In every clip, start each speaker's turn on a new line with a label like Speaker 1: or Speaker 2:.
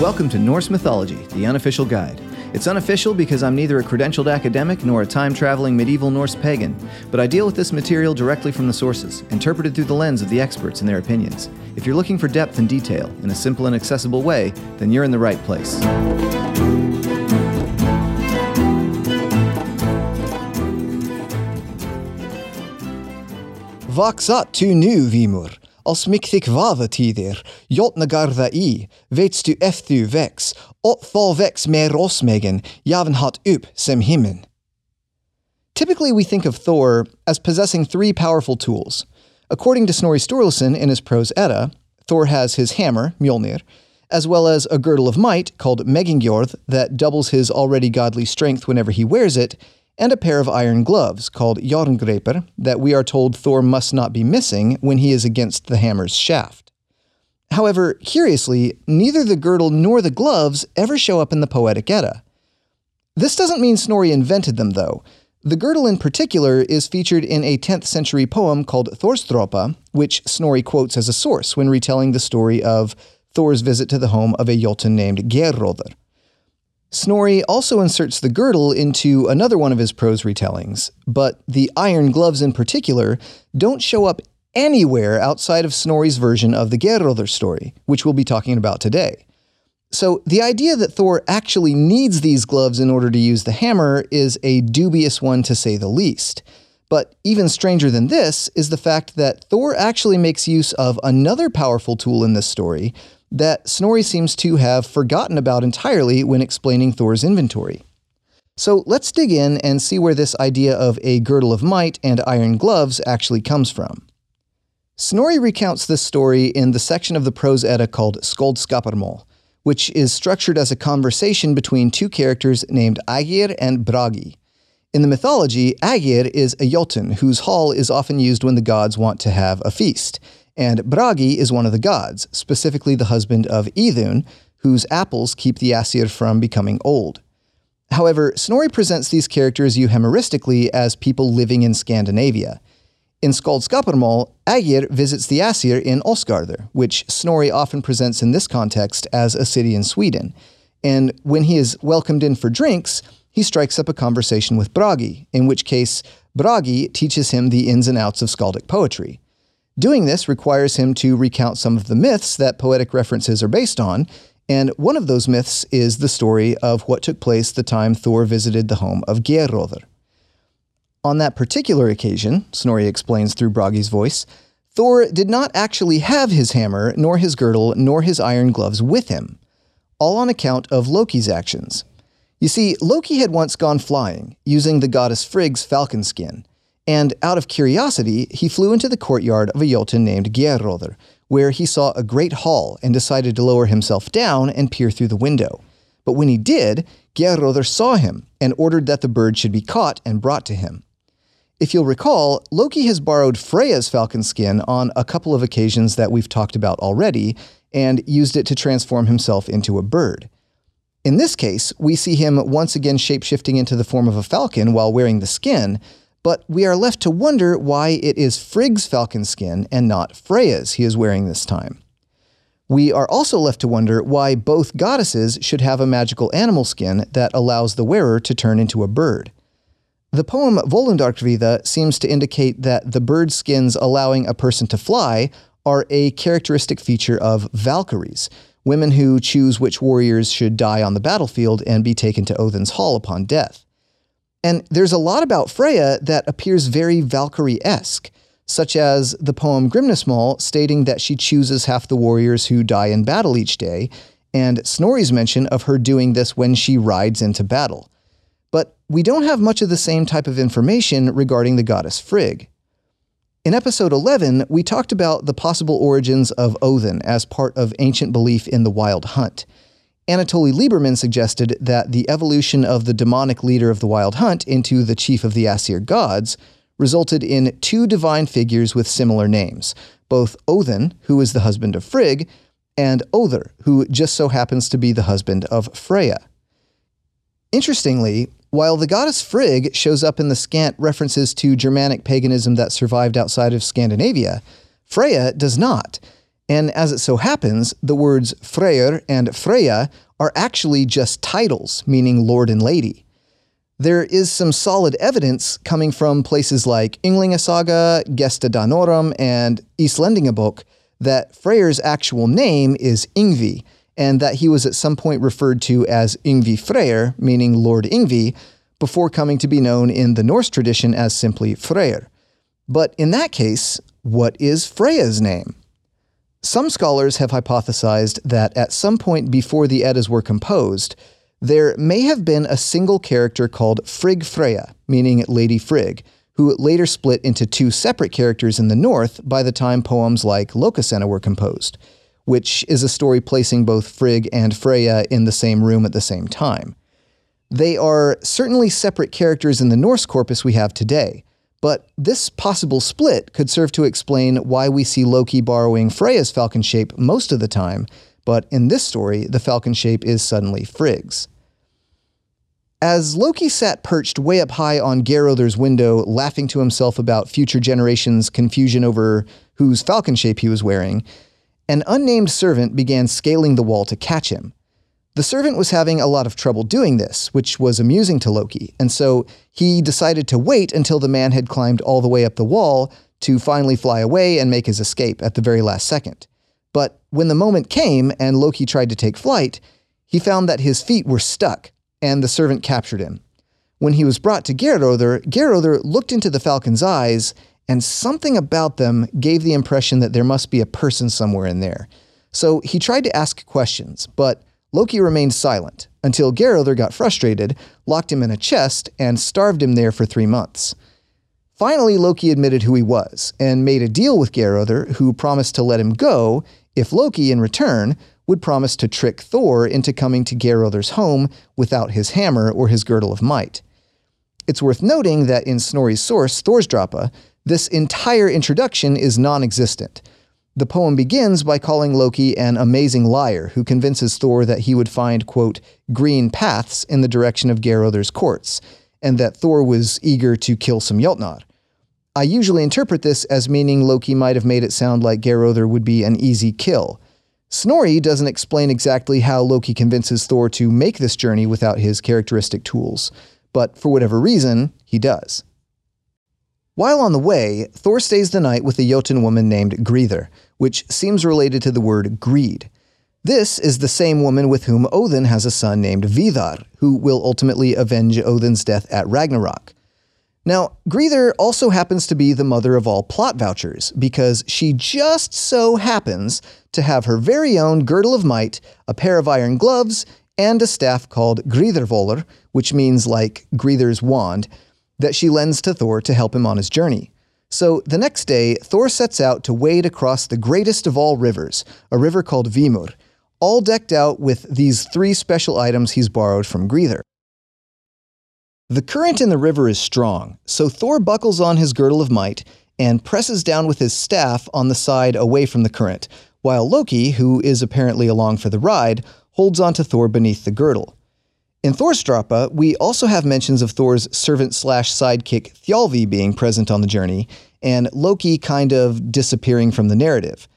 Speaker 1: Welcome to Norse Mythology, the unofficial guide. It's unofficial because I'm neither a credentialed academic nor a time traveling medieval Norse pagan, but I deal with this material directly from the sources, interpreted through the lens of the experts and their opinions. If you're looking for depth and detail in a simple and accessible way, then you're in the right place.
Speaker 2: Vaksat tu nu, Vimur, als mikthik vava tidir, jotna garda i, vets du efthu vex, ot thal vex mer rosmegen, javen hat up sem himmen. Typically, we think of Thor as possessing three powerful tools. According to Snorri Sturluson in his prose Edda, Thor has his hammer, Mjolnir, as well as a girdle of might called Megingjord that doubles his already godly strength whenever he wears it, and a pair of iron gloves called Jorngripr that we are told Thor must not be missing when he is against the hammer's shaft. However, curiously, neither the girdle nor the gloves ever show up in the Poetic Edda. This doesn't mean Snorri invented them, though. The girdle in particular is featured in a 10th century poem called Thorsdrapa, which Snorri quotes as a source when retelling the story of Thor's visit to the home of a Jotun named Geirrodr. Snorri also inserts the girdle into another one of his prose retellings, but the iron gloves in particular don't show up anywhere outside of Snorri's version of the Geirrodr story, which we'll be talking about today. So the idea that Thor actually needs these gloves in order to use the hammer is a dubious one to say the least. But even stranger than this is the fact that Thor actually makes use of another powerful tool in this story, that Snorri seems to have forgotten about entirely when explaining Thor's inventory. So let's dig in and see where this idea of a girdle of might and iron gloves actually comes from. Snorri recounts this story in the section of the prose Edda called Skaldskaparmál, which is structured as a conversation between two characters named Agir and Bragi. In the mythology, Agir is a Jotun whose hall is often used when the gods want to have a feast, and Bragi is one of the gods, specifically the husband of Idun, whose apples keep the Asir from becoming old. However, Snorri presents these characters euhemeristically as people living in Scandinavia. In Skaldskaparmál, Agir visits the Asir in Osgardr, which Snorri often presents in this context as a city in Sweden. And when he is welcomed in for drinks, he strikes up a conversation with Bragi, in which case Bragi teaches him the ins and outs of skaldic poetry. Doing this requires him to recount some of the myths that poetic references are based on, and one of those myths is the story of what took place the time Thor visited the home of Geirrodr. On that particular occasion, Snorri explains through Bragi's voice, Thor did not actually have his hammer, nor his girdle, nor his iron gloves with him, all on account of Loki's actions. You see, Loki had once gone flying, using the goddess Frigg's falcon skin, and out of curiosity, he flew into the courtyard of a Jotun named Geirrodr, where he saw a great hall and decided to lower himself down and peer through the window. But when he did, Geirrodr saw him and ordered that the bird should be caught and brought to him. If you'll recall, Loki has borrowed Freya's falcon skin on a couple of occasions that we've talked about already and used it to transform himself into a bird. In this case, we see him once again shapeshifting into the form of a falcon while wearing the skin, but we are left to wonder why it is Frigg's falcon skin and not Freya's he is wearing this time. We are also left to wonder why both goddesses should have a magical animal skin that allows the wearer to turn into a bird. The poem Volundarkvida seems to indicate that the bird skins allowing a person to fly are a characteristic feature of Valkyries, women who choose which warriors should die on the battlefield and be taken to Odin's hall upon death. And there's a lot about Freya that appears very Valkyrie esque, such as the poem Grimnismal stating that she chooses half the warriors who die in battle each day, and Snorri's mention of her doing this when she rides into battle. But we don't have much of the same type of information regarding the goddess Frigg. In episode 11, we talked about the possible origins of Odin as part of ancient belief in the wild hunt. Anatoly Liberman suggested that the evolution of the demonic leader of the Wild Hunt into the chief of the Asir gods resulted in two divine figures with similar names, both Odin, who is the husband of Frigg, and Odr, who just so happens to be the husband of Freya. Interestingly, while the goddess Frigg shows up in the scant references to Germanic paganism that survived outside of Scandinavia, Freya does not. And as it so happens, the words Freyr and Freya are actually just titles, meaning lord and lady. There is some solid evidence coming from places like Ynglinga Saga, Gesta Danorum, and Islendingabok that Freyr's actual name is Ingvi, and that he was at some point referred to as Ingvi Freyr, meaning Lord Ingvi, before coming to be known in the Norse tradition as simply Freyr. But in that case, what is Freya's name? Some scholars have hypothesized that at some point before the Eddas were composed, there may have been a single character called Frigg Freya, meaning Lady Frigg, who later split into two separate characters in the north by the time poems like Lokasenna were composed, which is a story placing both Frigg and Freya in the same room at the same time. They are certainly separate characters in the Norse corpus we have today, but this possible split could serve to explain why we see Loki borrowing Freya's falcon shape most of the time, but in this story, the falcon shape is suddenly Frigg's. As Loki sat perched way up high on Geirrodr's window, laughing to himself about future generations' confusion over whose falcon shape he was wearing, an unnamed servant began scaling the wall to catch him. The servant was having a lot of trouble doing this, which was amusing to Loki, and so he decided to wait until the man had climbed all the way up the wall to finally fly away and make his escape at the very last second. But when the moment came and Loki tried to take flight, he found that his feet were stuck, and the servant captured him. When he was brought to Geirrodr, Geirrodr looked into the falcon's eyes, and something about them gave the impression that there must be a person somewhere in there. So he tried to ask questions, but Loki remained silent until Geirrodr got frustrated, locked him in a chest, and starved him there for three months. Finally, Loki admitted who he was and made a deal with Geirrodr, who promised to let him go if Loki, in return, would promise to trick Thor into coming to Geirrodr's home without his hammer or his girdle of might. It's worth noting that in Snorri's source, Thorsdrapa, this entire introduction is non existent. The poem begins by calling Loki an amazing liar who convinces Thor that he would find, quote, green paths in the direction of Geirrodr's courts, and that Thor was eager to kill some Jotnar. I usually interpret this as meaning Loki might have made it sound like Geirrodr would be an easy kill. Snorri doesn't explain exactly how Loki convinces Thor to make this journey without his characteristic tools, but for whatever reason, he does. While on the way, Thor stays the night with a Jotun woman named Gridr, which seems related to the word greed. This is the same woman with whom Odin has a son named Vidar, who will ultimately avenge Odin's death at Ragnarok. Now, Gridr also happens to be the mother of all plot vouchers, because she just so happens to have her very own girdle of might, a pair of iron gloves, and a staff called Gridrvolr, which means like Gridr's wand, that she lends to Thor to help him on his journey. So the next day, Thor sets out to wade across the greatest of all rivers, a river called Vimur, all decked out with these three special items he's borrowed from Gridr. The current in the river is strong, so Thor buckles on his girdle of might and presses down with his staff on the side away from the current, while Loki, who is apparently along for the ride, holds onto Thor beneath the girdle. In Thorsdrapa, we also have mentions of Thor's servant slash sidekick Thjalfi being present on the journey, and Loki kind of disappearing from the narrative.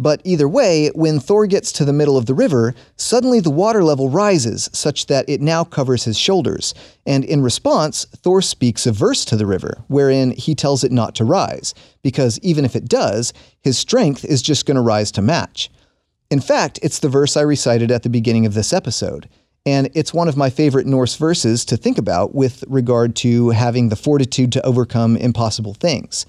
Speaker 2: But either way, when Thor gets to the middle of the river, suddenly the water level rises such that it now covers his shoulders, and in response, Thor speaks a verse to the river, wherein he tells it not to rise, because even if it does, his strength is just going to rise to match. In fact, it's the verse I recited at the beginning of this episode and it's one of my favorite Norse verses to think about with regard to having the fortitude to overcome impossible things.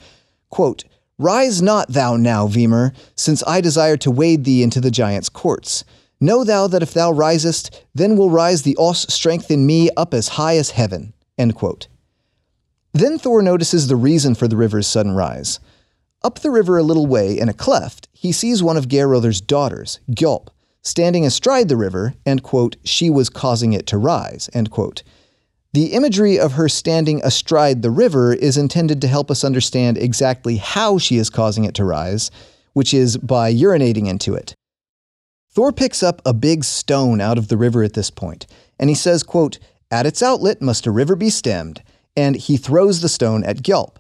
Speaker 2: Quote, Rise not thou now, Vimur, since I desire to wade thee into the giant's courts. Know thou that if thou risest, then will rise the os strength in me up as high as heaven. End quote. Then Thor notices the reason for the river's sudden rise. Up the river a little way, in a cleft, he sees one of Geirrodr's daughters, Gjolp, standing astride the river, and, quote, she was causing it to rise, end quote. The imagery of her standing astride the river is intended to help us understand exactly how she is causing it to rise, which is by urinating into it. Thor picks up a big stone out of the river at this point, and he says, quote, At its outlet must a river be stemmed, and he throws the stone at Gjolp.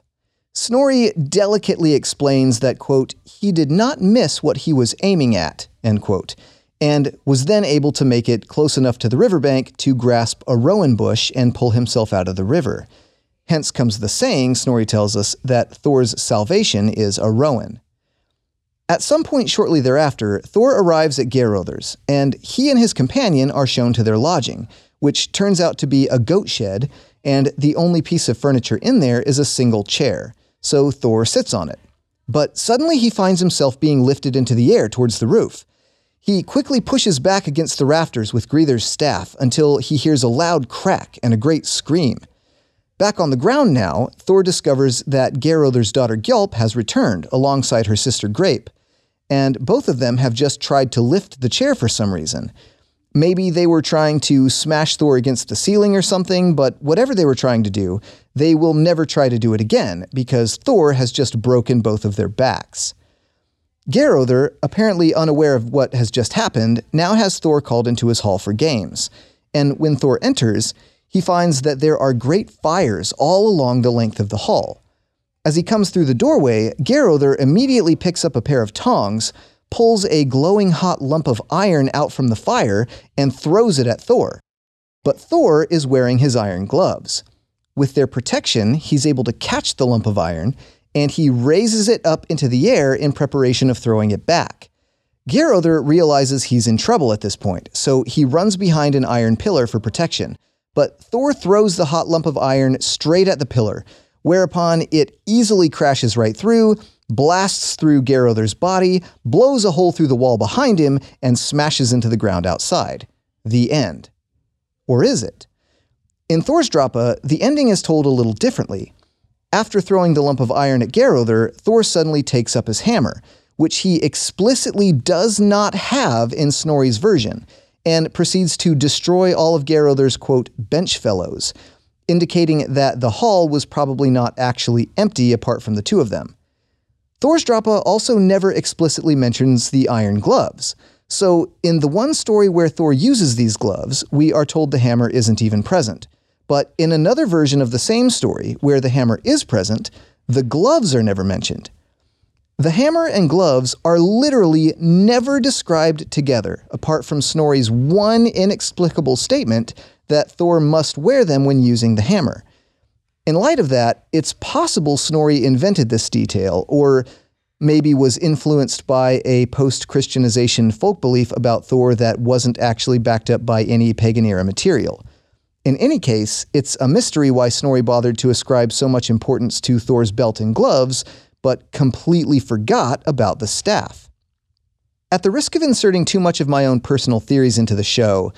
Speaker 1: Snorri delicately explains that, quote, he did not miss what he was aiming at, end quote, and was then able to make it close enough to the riverbank to grasp a rowan bush and pull himself out of the river. Hence comes the saying, Snorri tells us, that Thor's salvation is a rowan. At some point shortly thereafter, Thor arrives at Geirrodr's, and he and his companion are shown to their lodging, which turns out to be a goat shed, and the only piece of furniture in there is a single chair, so Thor sits on it. But suddenly he finds himself being lifted into the air towards the roof. He quickly pushes back against the rafters with Gridr's staff until he hears a loud crack and a great scream. Back on the ground now, Thor discovers that Geirrodr's daughter Gjolp has returned alongside her sister Greip, and both of them have just tried to lift the chair for some reason. Maybe they were trying to smash Thor against the ceiling or something, but whatever they were trying to do, they will never try to do it again because Thor has just broken both of their backs. Geirrodr, apparently unaware of what has just happened, now has Thor called into his hall for games. And when Thor enters, he finds that there are great fires all along the length of the hall. As he comes through the doorway, Geirrodr immediately picks up a pair of tongs, pulls a glowing hot lump of iron out from the fire, and throws it at Thor. But Thor is wearing his iron gloves. With their protection, he's able to catch the lump of iron and he raises it up into the air in preparation of throwing it back. Geirrodr realizes he's in trouble at this point, so he runs behind an iron pillar for protection. But Thor throws the hot lump of iron straight at the pillar, whereupon it easily crashes right through, blasts through Geirrodr's body, blows a hole through the wall behind him, and smashes into the ground outside. The end. Or is it? In Thorsdrapa, the ending is told a little differently. After throwing the lump of iron at Geirrodr, Thor suddenly takes up his hammer, which he explicitly does not have in Snorri's version, and proceeds to destroy all of Geirrodr's quote bench fellows, indicating that the hall was probably not actually empty apart from the two of them. Thorsdrapa also never explicitly mentions the iron gloves. So, in the one story where Thor uses these gloves, we are told the hammer isn't even present. But in another version of the same story, where the hammer is present, the gloves are never mentioned. The hammer and gloves are literally never described together, apart from Snorri's one inexplicable statement that Thor must wear them when using the hammer. In light of that, it's possible Snorri invented this detail, or maybe was influenced by a post Christianization folk belief about Thor that wasn't actually backed up by any pagan era material. In any case, it's a mystery why Snorri bothered to ascribe so much importance to Thor's belt and gloves, but completely forgot about the staff. At the risk of inserting too much of my own personal theories into the show,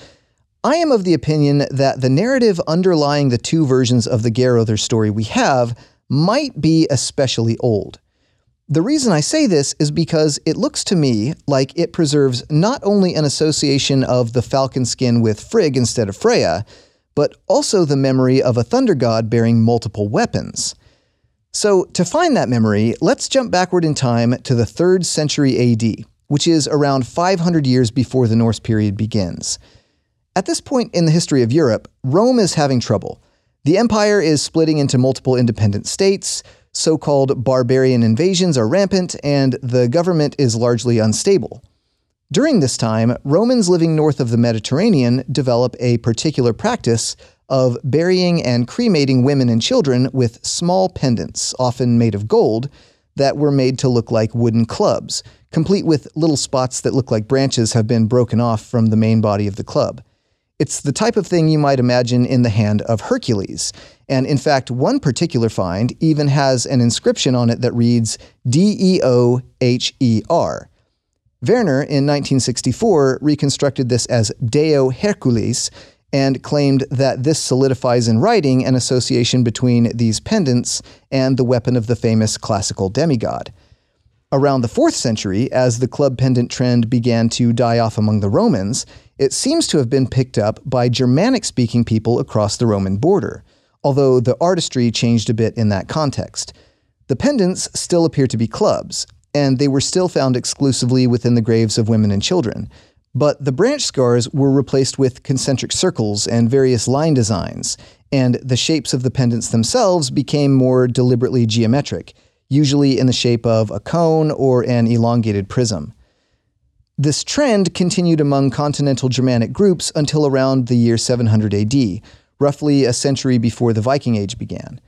Speaker 1: I am of the opinion that the narrative underlying the two versions of the Geirrodr story we have might be especially old. The reason I say this is because it looks to me like it preserves not only an association of the falcon skin with Frigg instead of Freya, but also the memory of a thunder god bearing multiple weapons. So, to find that memory, let's jump backward in time to the 3rd century AD, which is around 500 years before the Norse period begins. At this point in the history of Europe, Rome is having trouble. The empire is splitting into multiple independent states, so called barbarian invasions are rampant, and the government is largely unstable. During this time, Romans living north of the Mediterranean develop a particular practice of burying and cremating women and children with small pendants, often made of gold, that were made to look like wooden clubs, complete with little spots that look like branches have been broken off from the main body of the club. It's the type of thing you might imagine in the hand of Hercules. And in fact, one particular find even has an inscription on it that reads D E O H E R. Werner in 1964 reconstructed this as Deo Hercules and claimed that this solidifies in writing an association between these pendants and the weapon of the famous classical demigod. Around the 4th century, as the club pendant trend began to die off among the Romans, it seems to have been picked up by Germanic speaking people across the Roman border, although the artistry changed a bit in that context. The pendants still appear to be clubs, and they were still found exclusively within the graves of women and children. But the branch scars were replaced with concentric circles and various line designs, and the shapes of the pendants themselves became more deliberately geometric, usually in the shape of a cone or an elongated prism. This trend continued among continental Germanic groups until around the year 700 AD, roughly a century before the Viking Age began.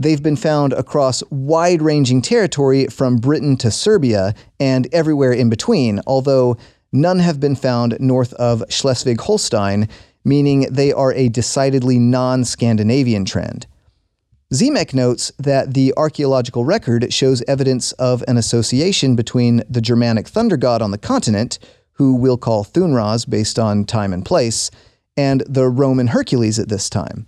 Speaker 1: They've been found across wide ranging territory from Britain to Serbia and everywhere in between, although none have been found north of Schleswig Holstein, meaning they are a decidedly non Scandinavian trend. Simek notes that the archaeological record shows evidence of an association between the Germanic thunder god on the continent, who we'll call Thunraz based on time and place, and the Roman Hercules at this time.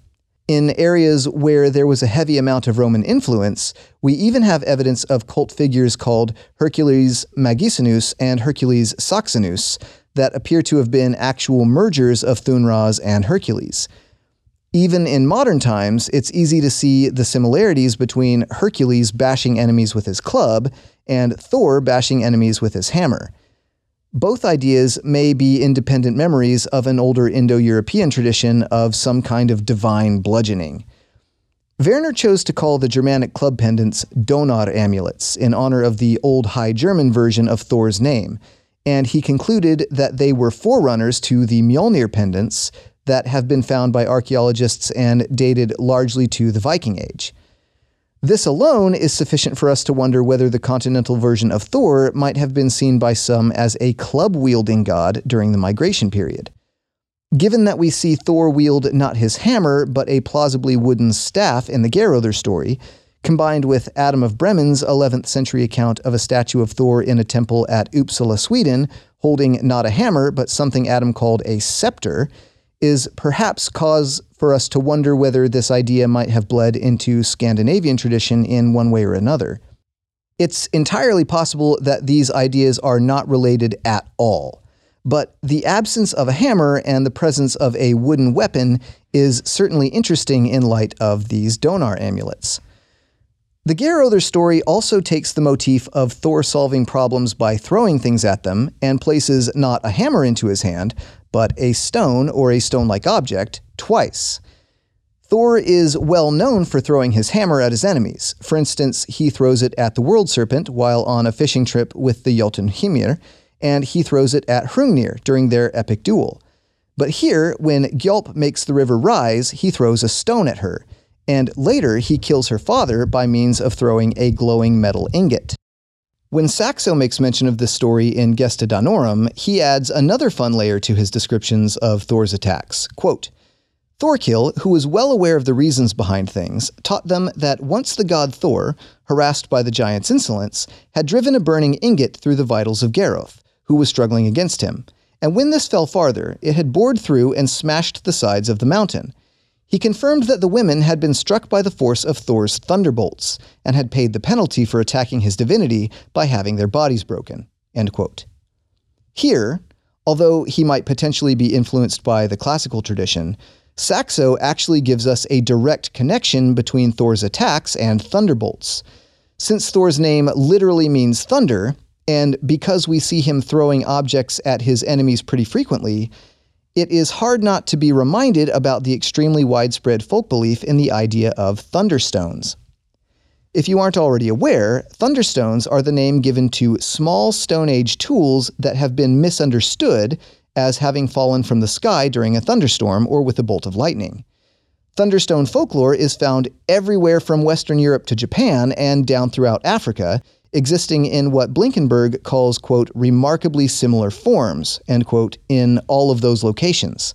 Speaker 1: In areas where there was a heavy amount of Roman influence, we even have evidence of cult figures called Hercules Magusanus and Hercules Saxanus that appear to have been actual mergers of Thunraz and Hercules. Even in modern times, it's easy to see the similarities between Hercules bashing enemies with his club and Thor bashing enemies with his hammer. Both ideas may be independent memories of an older Indo European tradition of some kind of divine bludgeoning. Werner chose to call the Germanic club pendants Donar amulets in honor of the Old High German version of Thor's name, and he concluded that they were forerunners to the Mjolnir pendants that have been found by archaeologists and dated largely to the Viking Age. This alone is sufficient for us to wonder whether the continental version of Thor might have been seen by some as a club wielding god during the migration period. Given that we see Thor wield not his hammer, but a plausibly wooden staff in the Geirröður story, combined with Adam of Bremen's 11th century account of a statue of Thor in a temple at Uppsala, Sweden, holding not a hammer, but something Adam called a scepter, is perhaps cause for us to wonder whether this idea might have bled into Scandinavian tradition in one way or another. It's entirely possible that these ideas are not related at all. But the absence of a hammer and the presence of a wooden weapon is certainly interesting in light of these Donar amulets. The Geirröður story also takes the motif of Thor solving problems by throwing things at them and places not a hammer into his hand, but a stone or a stone like object twice. Thor is well known for throwing his hammer at his enemies. For instance, he throws it at the World Serpent while on a fishing trip with the Jotun Hymir, and he throws it at Hrungnir during their epic duel. But here, when Gjolp makes the river rise, he throws a stone at her, and later he kills her father by means of throwing a glowing metal ingot. When Saxo makes mention of this story in Gesta Danorum, he adds another fun layer to his descriptions of Thor's attacks. Quote, Thorkil, who was well aware of the reasons behind things, taught them that once the god Thor, harassed by the giant's insolence, had driven a burning ingot through the vitals of Geroth, who was struggling against him, and when this fell farther, it had bored through and smashed the sides of the mountain. He confirmed that the women had been struck by the force of Thor's thunderbolts and had paid the penalty for attacking his divinity by having their bodies broken. Here, although he might potentially be influenced by the classical tradition, Saxo actually gives us a direct connection between Thor's attacks and thunderbolts. Since Thor's name literally means thunder, and because we see him throwing objects at his enemies pretty frequently, it is hard not to be reminded about the extremely widespread folk belief in the idea of thunderstones. If you aren't already aware, thunderstones are the name given to small Stone Age tools that have been misunderstood as having fallen from the sky during a thunderstorm or with a bolt of lightning. Thunderstone folklore is found everywhere from Western Europe to Japan and down throughout Africa, existing in what Blinkenberg calls, quote, remarkably similar forms, end quote, in all of those locations.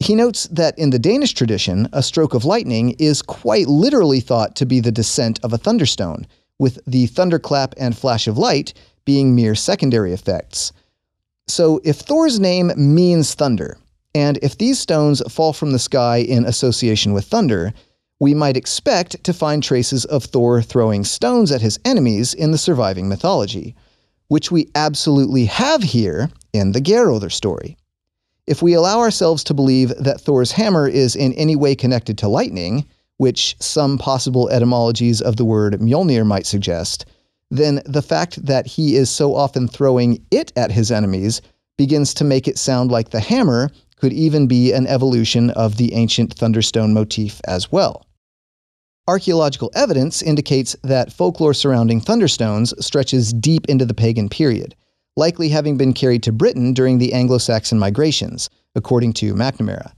Speaker 1: He notes that in the Danish tradition, a stroke of lightning is quite literally thought to be the descent of a thunderstone, with the thunderclap and flash of light being mere secondary effects. So, if Thor's name means thunder, and if these stones fall from the sky in association with thunder, we might expect to find traces of Thor throwing stones at his enemies in the surviving mythology, which we absolutely have here in the Geirröður story. If we allow ourselves to believe that Thor's hammer is in any way connected to lightning, which some possible etymologies of the word Mjolnir might suggest, then the fact that he is so often throwing it at his enemies
Speaker 2: begins to make it sound like the hammer could even be an evolution of the ancient thunderstone motif as well. Archaeological evidence indicates that folklore surrounding thunderstones stretches deep into the pagan period, likely having been carried to Britain during the Anglo Saxon migrations, according to McNamara.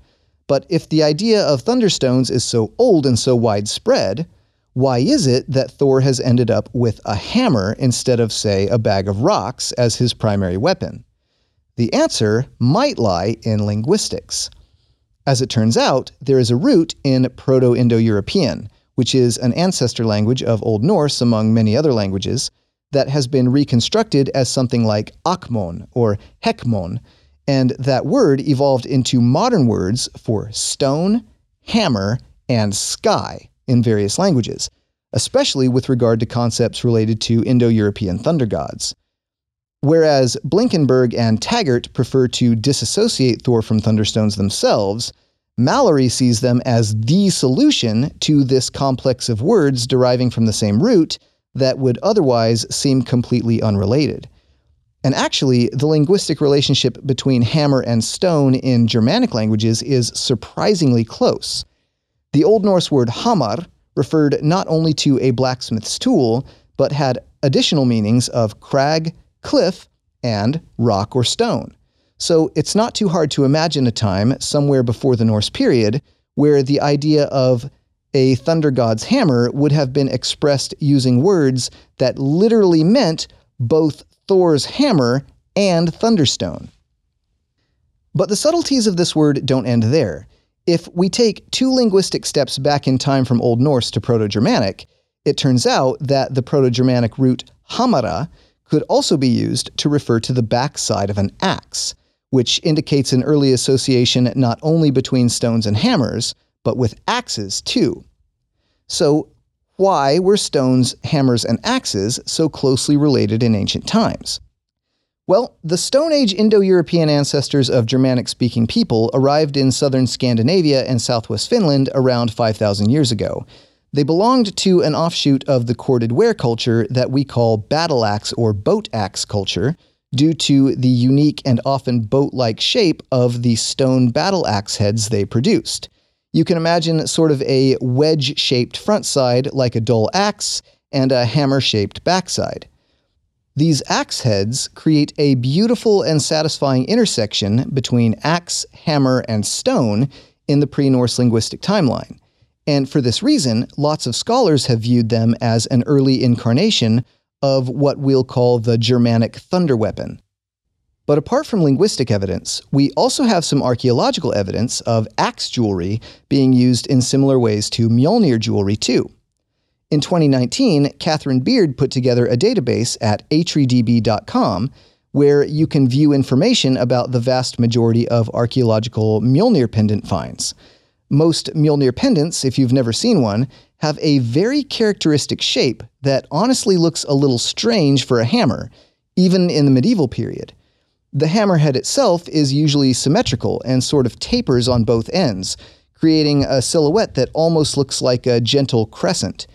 Speaker 2: But if the idea of thunderstones is so old and so widespread, why is it that Thor has ended up with a hammer instead of, say, a bag of rocks as his primary weapon? The answer might lie in linguistics. As it turns out, there is a root in Proto Indo European, which is an ancestor language of Old Norse among many other languages, that has been reconstructed as something like akmon or hekmon, and that word evolved into modern words for stone, hammer, and sky in various languages, especially with regard to concepts related to Indo European thunder gods. Whereas Blinkenberg and Taggart prefer to disassociate Thor from thunderstones themselves, Mallory sees them as the solution to this complex of words deriving from the same root that would otherwise seem completely unrelated. And actually, the linguistic relationship between hammer and stone in Germanic languages is surprisingly close. The Old Norse word hamar referred not only to a blacksmith's tool, but had additional meanings of crag, cliff, and rock or stone. So it's not too hard to imagine a time, somewhere before the Norse period, where the idea of a thunder god's hammer would have been expressed using words that literally meant both Thor's hammer and thunderstone. But the subtleties of this word don't end there. If we take two linguistic steps back in time from Old Norse to Proto Germanic, it turns out that the Proto Germanic root hamara could also be used to refer to the backside of an axe, which indicates an early association not only between stones and hammers, but with axes too. So, why were stones, hammers, and axes so closely related in ancient times? Well, the Stone Age Indo European ancestors of Germanic speaking people arrived in southern Scandinavia and southwest Finland around 5,000 years ago. They belonged to an offshoot of the corded ware culture that we call battle axe or boat axe culture, due to the unique and often boat like shape of the stone battle axe heads they produced. You can imagine sort of a wedge shaped front side like a dull axe and a hammer shaped backside. These axe heads create a beautiful and satisfying intersection between axe, hammer, and stone in the pre Norse linguistic timeline. And for this reason, lots of scholars have viewed them as an early incarnation of what we'll call the Germanic thunder weapon. But apart from linguistic evidence, we also have some archaeological evidence of axe jewelry being used in similar ways to Mjolnir jewelry, too. In 2019, Katherine Beard put together a database at eitridb.com where you can view information about the vast majority of archaeological Mjolnir pendant finds. Most Mjolnir pendants, if you've never seen one, have a very characteristic shape that honestly looks a little strange for a hammer, even in the medieval period. The hammerhead itself is usually symmetrical and sort of tapers on both ends, creating a silhouette that almost looks like a gentle crescent.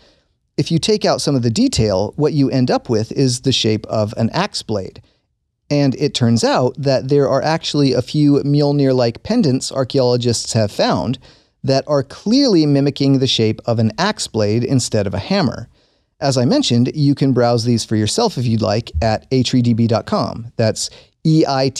Speaker 2: If you take out some of the detail, what you end up with is the shape of an axe blade. And it turns out that there are actually a few Mjolnir like pendants archaeologists have found that are clearly mimicking the shape of an axe blade instead of a hammer. As I mentioned, you can browse these for yourself if you'd like at eitridb.com. That's E-I-T-R-I-D-B.com.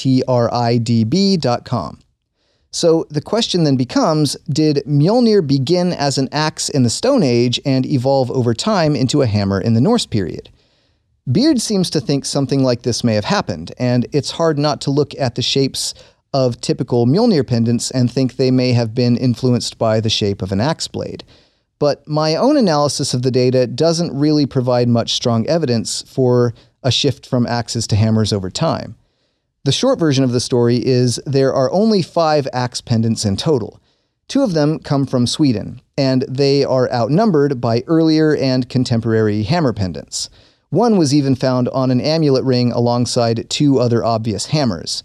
Speaker 2: So the question then becomes Did Mjolnir begin as an axe in the Stone Age and evolve over time into a hammer in the Norse period? Beard seems to think something like this may have happened, and it's hard not to look at the shapes of typical Mjolnir pendants and think they may have been influenced by the shape of an axe blade. But my own analysis of the data doesn't really provide much strong evidence for a shift from axes to hammers over time. The short version of the story is there are only five axe pendants in total. Two of them come from Sweden, and they are outnumbered by earlier and contemporary hammer pendants. One was even found on an amulet ring alongside two other obvious hammers.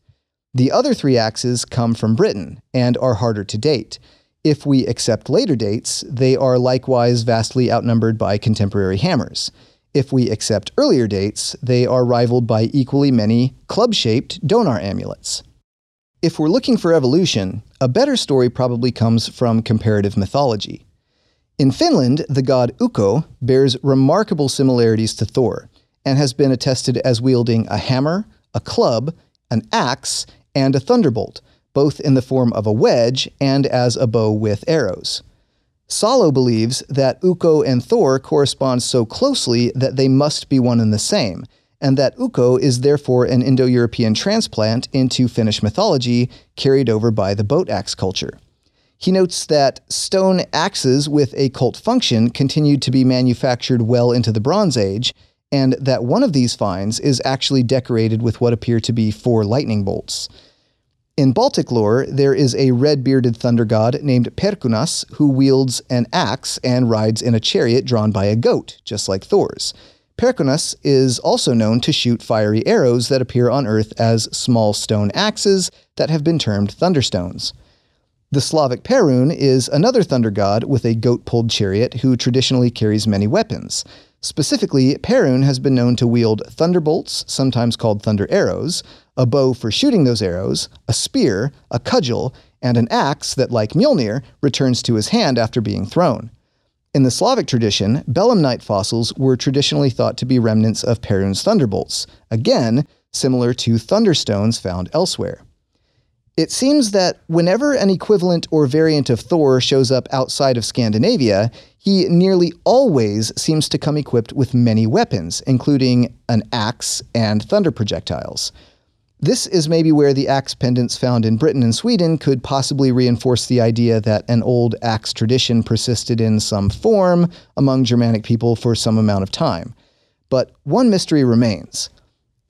Speaker 2: The other three axes come from Britain and are harder to date. If we accept later dates, they are likewise vastly outnumbered by contemporary hammers.
Speaker 1: If we accept earlier dates, they are rivaled by equally many club shaped Donar amulets. If we're looking for evolution, a better story probably comes from comparative mythology. In Finland, the god Ukko bears remarkable similarities to Thor and has been attested as wielding a hammer, a club, an axe, and a thunderbolt, both in the form of a wedge and as a bow with arrows. Salo believes that Ukko and Thor correspond so closely that they must be one and the same, and that Ukko is therefore an Indo European transplant into Finnish mythology carried over by the boat axe culture. He notes that stone axes with a cult function continued to be manufactured well into the Bronze Age, and that one of these finds is actually decorated with what appear to be four lightning bolts. In Baltic lore, there is a red bearded thunder god named Perkunas who wields an axe and rides in a chariot drawn by a goat, just like Thor's. Perkunas is also known to shoot fiery arrows that appear on Earth as small stone axes that have been termed thunderstones. The Slavic Perun is another thunder god with a goat pulled chariot who traditionally carries many weapons. Specifically, Perun has been known to wield thunderbolts, sometimes called thunder arrows, a bow for shooting those arrows, a spear, a cudgel, and an axe that, like Mjolnir, returns to his hand after being thrown. In the Slavic tradition, belemnite fossils were traditionally thought to be remnants of Perun's thunderbolts, again, similar to thunderstones found elsewhere. It seems that whenever an equivalent or variant of Thor shows up outside of Scandinavia, he nearly always seems to come equipped with many weapons, including an axe and thunder projectiles. This is maybe where the axe pendants found in Britain and Sweden could possibly reinforce the idea that an old axe tradition persisted in some form among Germanic people for some amount of time. But one mystery remains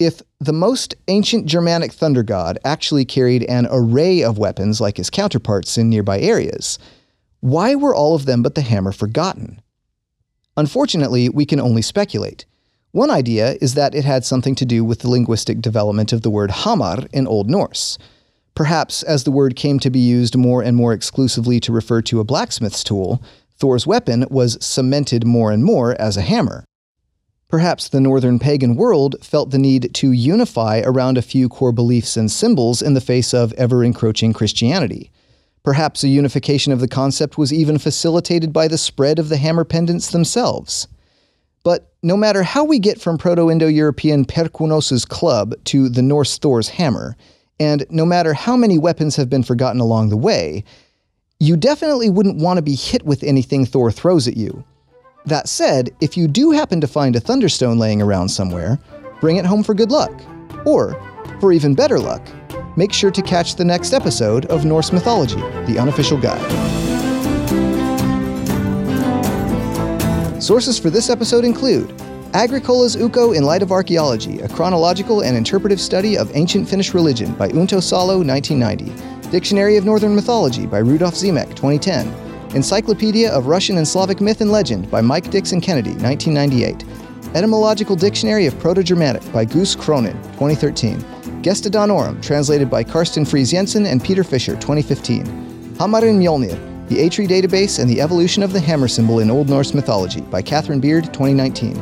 Speaker 1: if the most ancient Germanic thunder god actually carried an array of weapons like his counterparts in nearby areas, why were all of them but the hammer forgotten? Unfortunately, we can only speculate. One idea is that it had something to do with the linguistic development of the word hamar in Old Norse. Perhaps as the word came to be used more and more exclusively to refer to a blacksmith's tool, Thor's weapon was cemented more and more as a hammer. Perhaps the northern pagan world felt the need to unify around a few core beliefs and symbols in the face of ever encroaching Christianity. Perhaps a unification of the concept was even facilitated by the spread of the hammer pendants themselves. But no matter how we get from Proto Indo European Perkunos's club to the Norse Thor's hammer, and no matter how many weapons have been forgotten along the way, you definitely wouldn't want to be hit with anything Thor throws at you. That said, if you do happen to find a Thunderstone laying around somewhere, bring it home for good luck. Or, for even better luck, make sure to catch the next episode of Norse Mythology, the unofficial guide. Sources for this episode include Agricola's Ukko in Light of Archaeology, a chronological and interpretive study of ancient Finnish religion by Unto Salo, 1990. Dictionary of Northern Mythology by Rudolf Simek, 2010. Encyclopedia of Russian and Slavic Myth and Legend by Mike Dixon Kennedy, 1998. Etymological Dictionary of Proto-Germanic by Guus Kroonen, 2013. Gesta Danorum, translated by Karsten Friis Jensen and Peter Fisher, 2015. Hamarinn Mjolnir, the Eitri Database and the Evolution of the Hammer Symbol in Old Norse Mythology by Katherine Beard, 2019.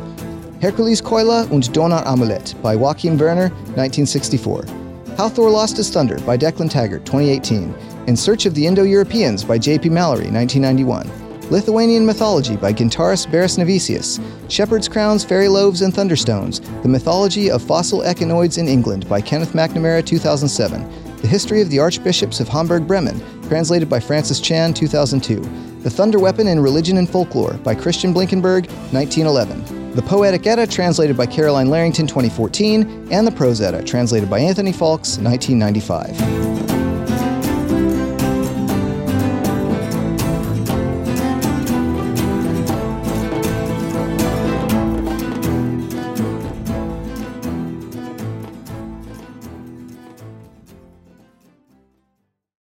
Speaker 1: Hercules Keule und Donar Amulet by Joachim Werner, 1964. How Thor Lost His Thunder by Declan Taggart, 2018. In Search of the Indo Europeans by J.P. Mallory, 1991. Lithuanian Mythology by Gintaras Beresnevičius, Shepherd's Crowns, Fairy Loaves, and Thunderstones, The Mythology of Fossil Echinoids in England by Kenneth McNamara, 2007, The History of the Archbishops of Hamburg Bremen, translated by Francis Tschan, 2002, The Thunder Weapon in Religion and Folklore by Christian Blinkenberg, 1911, The Poetic Edda, translated by Carolyne Larrington, 2014, and The Prose Edda, translated by Anthony Faulkes, 1995.